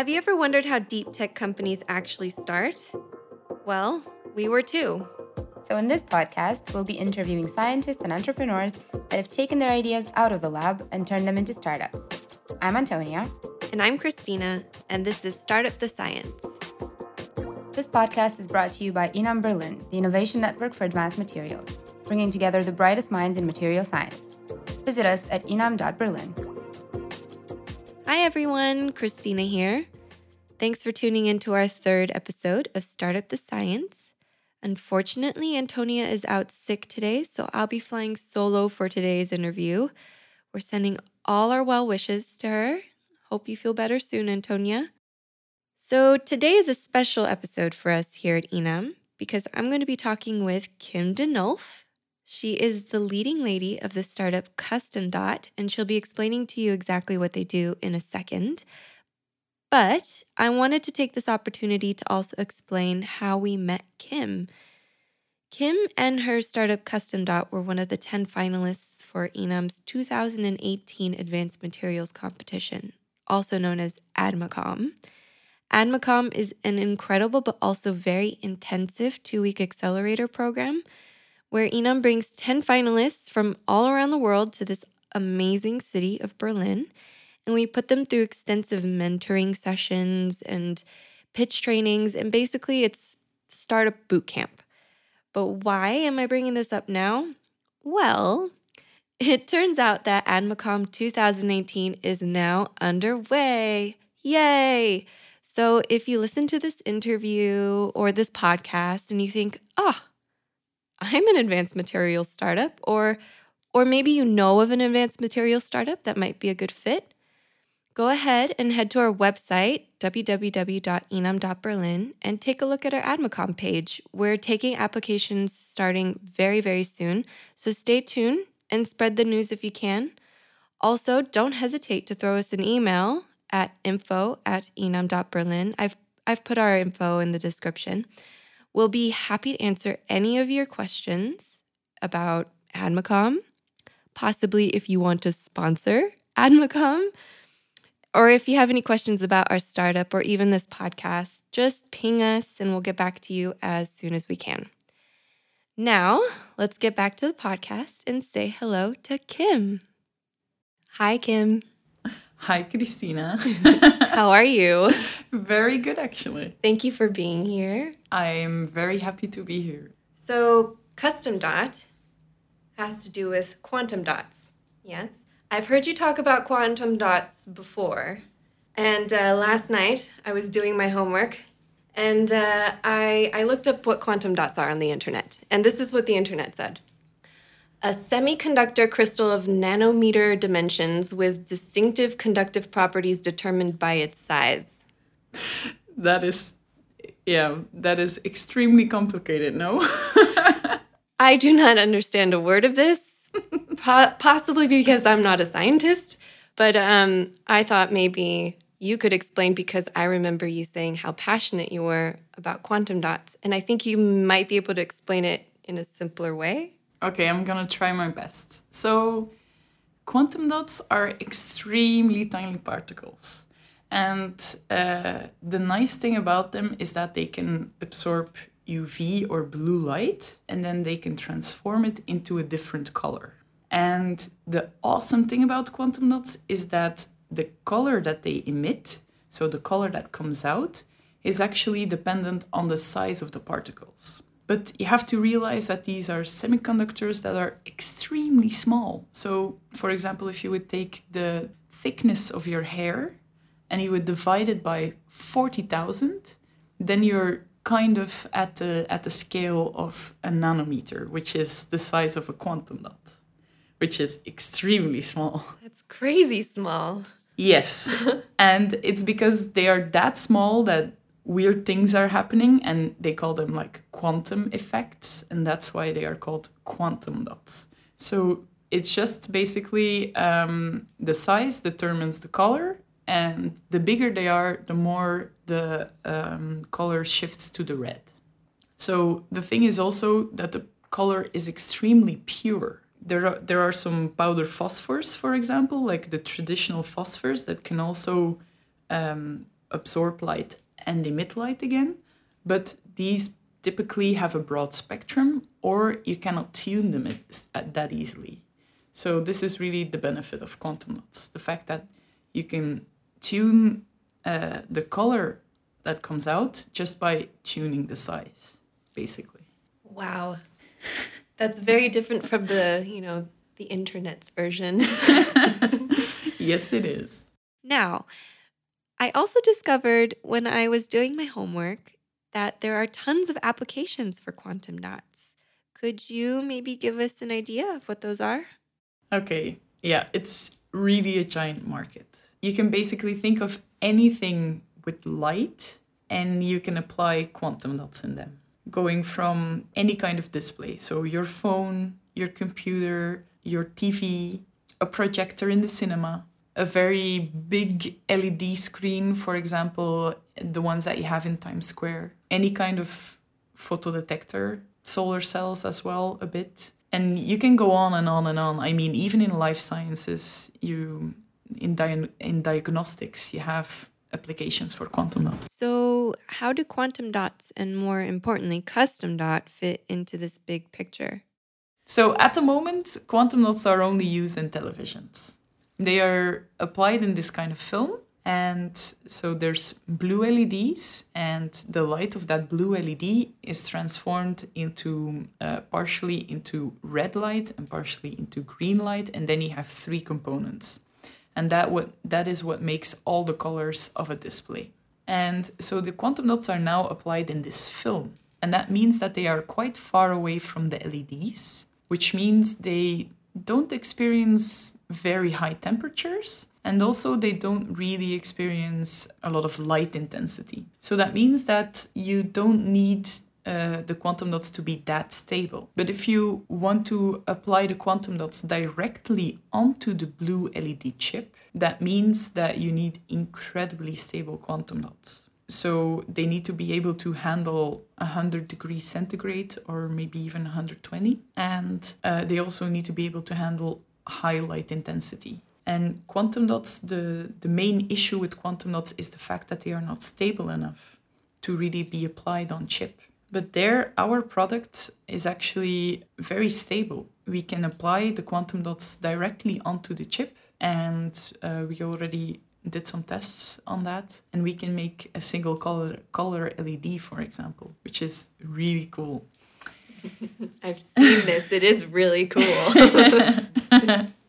Have you ever wondered how deep tech companies actually start? Well, we were too. So, in this podcast, we'll be interviewing scientists and entrepreneurs that have taken their ideas out of the lab and turned them into startups. I'm Antonia. And I'm Christina, and this is Startup the Science. This podcast is brought to you by INAM Berlin, the Innovation Network for Advanced Materials, bringing together the brightest minds in material science. Visit us at inam.berlin. Hi, everyone. Christina here. Thanks for tuning in to our third episode of Startup the Science. Unfortunately, Antonia is out sick today, so I'll be flying solo for today's interview. We're sending all our well wishes to her. Hope you feel better soon, Antonia. So, today is a special episode for us here at INAM because I'm going to be talking with Kim De Nolf. She is the leading lady of the startup QustomDot, and she'll be explaining to you exactly what they do in a second. But I wanted to take this opportunity to also explain how we met Kim. Kim and her startup QustomDot were one of the 10 finalists for INAM's 2018 Advanced Materials Competition, also known as ADMACOM. ADMACOM is an incredible but also very intensive two week accelerator program where INAM brings 10 finalists from all around the world to this amazing city of Berlin. And we put them through extensive mentoring sessions and pitch trainings. And basically, it's startup boot camp. But why am I bringing this up now? Well, it turns out that ADMACOM 2018 is now underway. Yay! So if you listen to this interview or this podcast and you think, oh, I'm an advanced materials startup, or or maybe you know of an advanced materials startup that might be a good fit, go ahead and head to our website, www.inam.berlin, and take a look at our ADMACOM page. We're taking applications starting very, very soon. So stay tuned and spread the news if you can. Also, don't hesitate to throw us an email at info at inam.berlin. I've, I've put our info in the description. We'll be happy to answer any of your questions about ADMACOM, possibly if you want to sponsor ADMACOM, or if you have any questions about our startup or even this podcast, just ping us and we'll get back to you as soon as we can. Now, let's get back to the podcast and say hello to Kim. Hi, Kim. Hi, Christina. How are you? very good, actually. Thank you for being here. I'm very happy to be here. So, QustomDot has to do with quantum dots. Yes. I've heard you talk about quantum dots before. And uh, last night I was doing my homework and uh, I, I looked up what quantum dots are on the internet. And this is what the internet said a semiconductor crystal of nanometer dimensions with distinctive conductive properties determined by its size. That is, yeah, that is extremely complicated, no? I do not understand a word of this, po- possibly because I'm not a scientist, but um, I thought maybe you could explain because I remember you saying how passionate you were about quantum dots, and I think you might be able to explain it in a simpler way. Okay, I'm gonna try my best. So, quantum dots are extremely tiny particles. And uh, the nice thing about them is that they can absorb UV or blue light and then they can transform it into a different color. And the awesome thing about quantum dots is that the color that they emit, so the color that comes out, is actually dependent on the size of the particles. But you have to realize that these are semiconductors that are extremely small. So, for example, if you would take the thickness of your hair and you would divide it by 40,000, then you're kind of at the at the scale of a nanometer, which is the size of a quantum dot, which is extremely small. That's crazy small. Yes. and it's because they are that small that weird things are happening and they call them like quantum effects and that's why they are called quantum dots. So it's just basically um, the size determines the color and the bigger they are the more the um, color shifts to the red. So the thing is also that the color is extremely pure. There are there are some powder phosphors for example like the traditional phosphors that can also um, absorb light and emit light again, but these typically have a broad spectrum or you cannot tune them that easily. So this is really the benefit of quantum dots, the fact that you can tune uh, the color that comes out just by tuning the size, basically. Wow. That's very different from the, you know, the internet's version. yes, it is. Now, I also discovered when I was doing my homework that there are tons of applications for quantum dots. Could you maybe give us an idea of what those are? Okay, yeah, it's really a giant market. You can basically think of anything with light and you can apply quantum dots in them, going from any kind of display. So, your phone, your computer, your TV, a projector in the cinema, a very big LED screen, for example, the ones that you have in Times Square, any kind of photo detector, solar cells as well, a bit. And you can go on and on and on. I mean, even in life sciences, you in, di- in diagnostics, you have applications for quantum dots. So, how do quantum dots and more importantly, QustomDot fit into this big picture? So, at the moment, quantum dots are only used in televisions. They are applied in this kind of film. And so there's blue LEDs, and the light of that blue LED is transformed into uh, partially into red light and partially into green light, and then you have three components, and that what that is what makes all the colors of a display. And so the quantum dots are now applied in this film, and that means that they are quite far away from the LEDs, which means they don't experience very high temperatures and also they don't really experience a lot of light intensity. So that means that you don't need uh, the quantum dots to be that stable. But if you want to apply the quantum dots directly onto the blue LED chip, that means that you need incredibly stable quantum dots. So they need to be able to handle 100 degrees centigrade or maybe even 120. And uh, they also need to be able to handle high light intensity. And quantum dots, the, the main issue with quantum dots is the fact that they are not stable enough to really be applied on chip. But there, our product is actually very stable. We can apply the quantum dots directly onto the chip, and uh, we already did some tests on that and we can make a single color color LED for example which is really cool. I've seen this. It is really cool.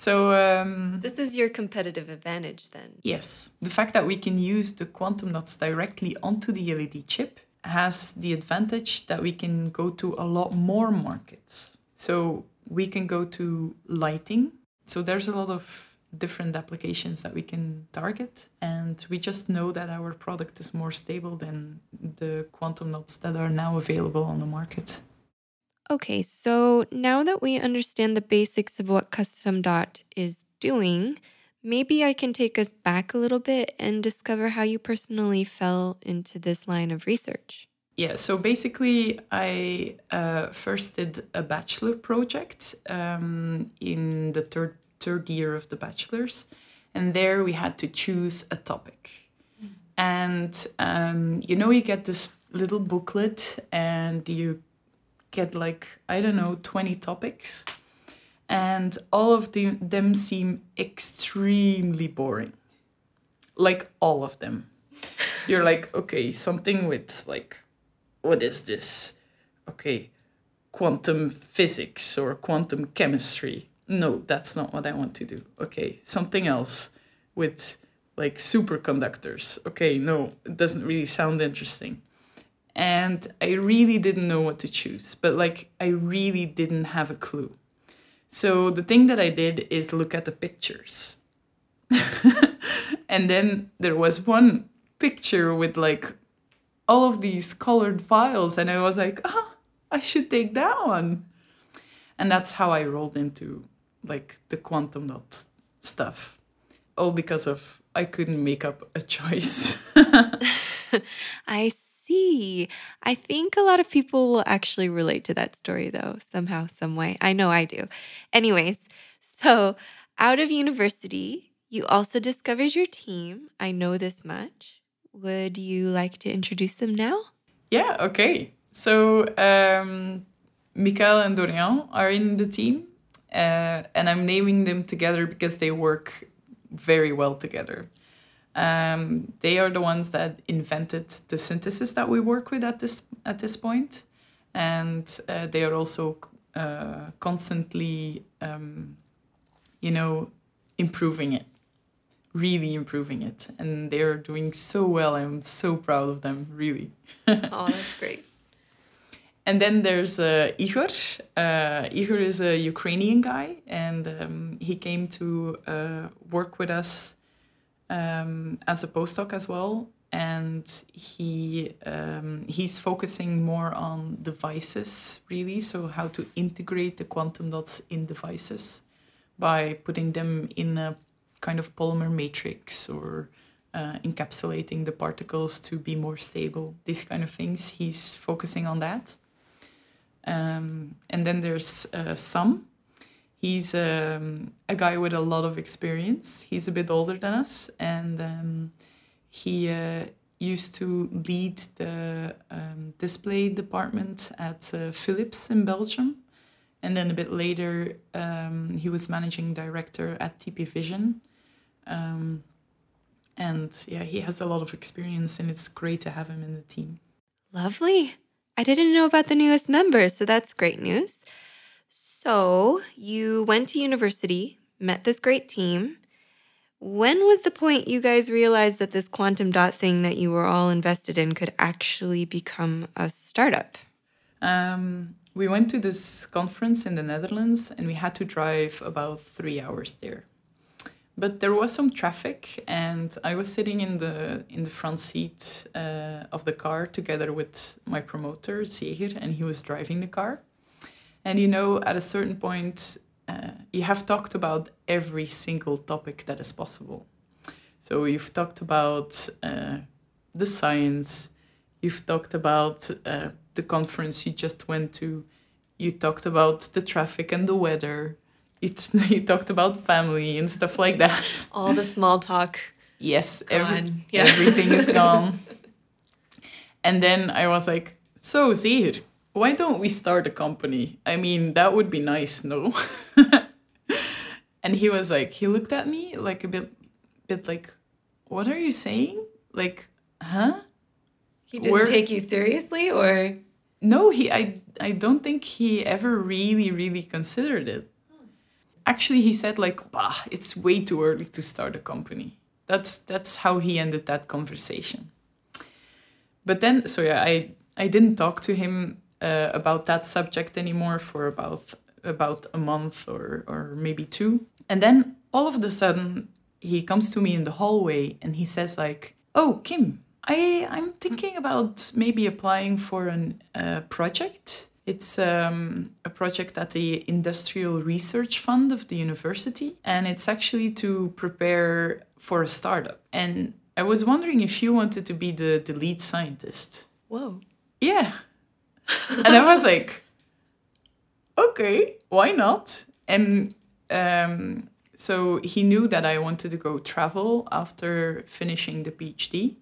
So um, this is your competitive advantage then. Yes. The fact that we can use the quantum dots directly onto the LED chip has the advantage that we can go to a lot more markets. So we can go to lighting. So there's a lot of different applications that we can target. And we just know that our product is more stable than the quantum dots that are now available on the market. Okay, so now that we understand the basics of what QustomDot is doing, maybe I can take us back a little bit and discover how you personally fell into this line of research. Yeah, so basically, I uh, first did a bachelor project um, in the third third year of the bachelor's. And there we had to choose a topic. Mm. And, um, you know, you get this little booklet and you get like, I don't know, 20 topics. And all of the, them seem extremely boring. Like all of them. You're like, okay, something with like, what is this? Okay, quantum physics or quantum chemistry no, that's not what I want to do. Okay, something else with like superconductors. Okay, no, it doesn't really sound interesting. And I really didn't know what to choose, but like I really didn't have a clue. So the thing that I did is look at the pictures. and then there was one picture with like all of these colored files, and I was like, oh, I should take that one. And that's how I rolled into like the quantum dot stuff all because of i couldn't make up a choice i see i think a lot of people will actually relate to that story though somehow some way i know i do anyways so out of university You also discovered your team. I know this much. Would you like to introduce them now? Yeah, okay. So, um, Mikael and Dorian are in the team, uh, and I'm naming them together because they work very well together. Um, they are the ones that invented the synthesis that we work with at this at this point, and uh, they are also uh, constantly, um, you know, improving it, really improving it, and they are doing so well. I'm so proud of them, really. oh, that's great. And then there's uh, Igor. Uh, Igor is a Ukrainian guy, and um, he came to uh, work with us um, as a postdoc as well. And he um, he's focusing more on devices, really. So how to integrate the quantum dots in devices by putting them in a kind of polymer matrix or uh, encapsulating the particles to be more stable. These kind of things. He's focusing on that. Um, and then there's uh, Sam. He's um, a guy with a lot of experience. He's a bit older than us, and um, he uh, used to lead the um, display department at uh, Philips in Belgium. And then a bit later, um, he was managing director at TP Vision. Um, and yeah, he has a lot of experience, and it's great to have him in the team. Lovely. I didn't know about the newest members, so that's great news. So, you went to university, met this great team. When was the point you guys realized that this quantum dot thing that you were all invested in could actually become a startup? Um, we went to this conference in the Netherlands and we had to drive about three hours there but there was some traffic and i was sitting in the in the front seat uh, of the car together with my promoter Zeger, and he was driving the car. And you know at a certain point uh, you have talked about every single topic that is possible. So you've talked about uh, the science you've talked about uh, the conference you just went to you talked about the traffic and the weather it, you talked about family and stuff like that. All the small talk. Yes, every, yeah. everything is gone. and then I was like, so Zeger, why don't we start a company? I mean, that would be nice, no? and he was like, he looked at me like a bit, bit like, what are you saying? Like, huh? He didn't Where? take you seriously, or no? He, I, I don't think he ever really, really considered it actually he said like bah, it's way too early to start a company. That's that's how he ended that conversation. But then so yeah i i didn't talk to him uh, about that subject anymore for about about a month or or maybe two. And then all of a sudden he comes to me in the hallway and he says like oh kim i i'm thinking about maybe applying for a uh, project it's um, a project at the Industrial Research Fund of the university, and it's actually to prepare for a startup. And I was wondering if you wanted to be the, the lead scientist. Whoa. Yeah. and I was like, okay, why not? And um, so he knew that I wanted to go travel after finishing the PhD.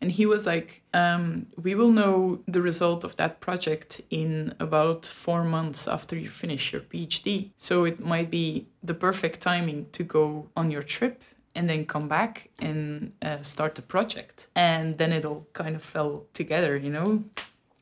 And he was like, um, We will know the result of that project in about four months after you finish your PhD. So it might be the perfect timing to go on your trip and then come back and uh, start the project. And then it all kind of fell together, you know?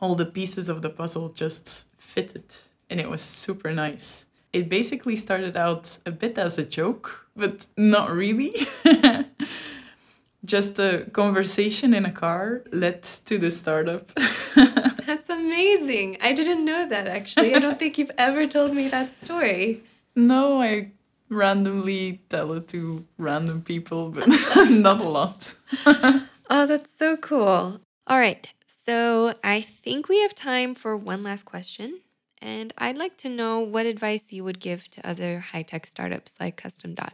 All the pieces of the puzzle just fitted. And it was super nice. It basically started out a bit as a joke, but not really. just a conversation in a car led to the startup. That's amazing. I didn't know that actually. I don't think you've ever told me that story. No, I randomly tell it to random people, but not a lot. oh, that's so cool. All right. So I think we have time for one last question. And I'd like to know what advice you would give to other high tech startups like QustomDot.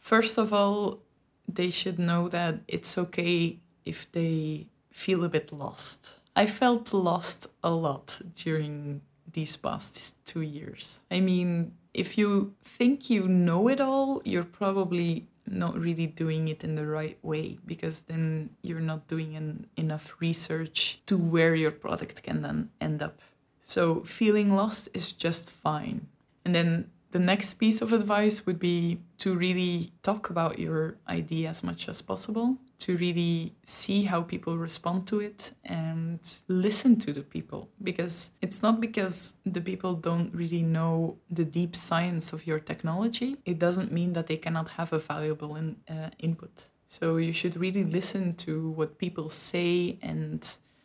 First of all, they should know that it's okay if they feel a bit lost. I felt lost a lot during these past two years. I mean, if you think you know it all, you're probably not really doing it in the right way because then you're not doing an, enough research to where your product can then end up. So feeling lost is just fine. And then the next piece of advice would be to really talk about your idea as much as possible, to really see how people respond to it and listen to the people. Because it's not because the people don't really know the deep science of your technology, it doesn't mean that they cannot have a valuable in, uh, input. So you should really listen to what people say and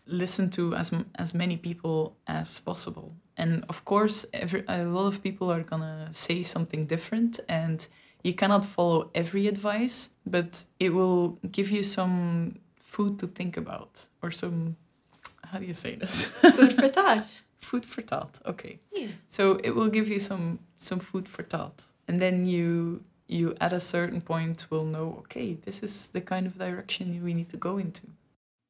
listen to as as many people as possible. And of course, every, a lot of people are gonna say something different, and you cannot follow every advice, but it will give you some food to think about, or some how do you say this? Food for thought. food for thought. Okay. Yeah. So it will give you some some food for thought, and then you you at a certain point will know okay this is the kind of direction we need to go into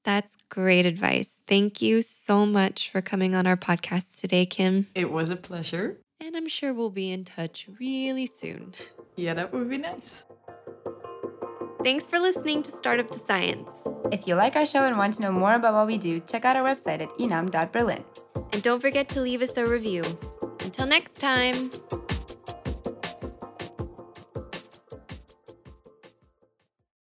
that's great advice. Thank you so much for coming on our podcast today, Kim. It was a pleasure. And I'm sure we'll be in touch really soon. Yeah, that would be nice. Thanks for listening to Startup the Science. If you like our show and want to know more about what we do, check out our website at inam.berlin. And don't forget to leave us a review. Until next time.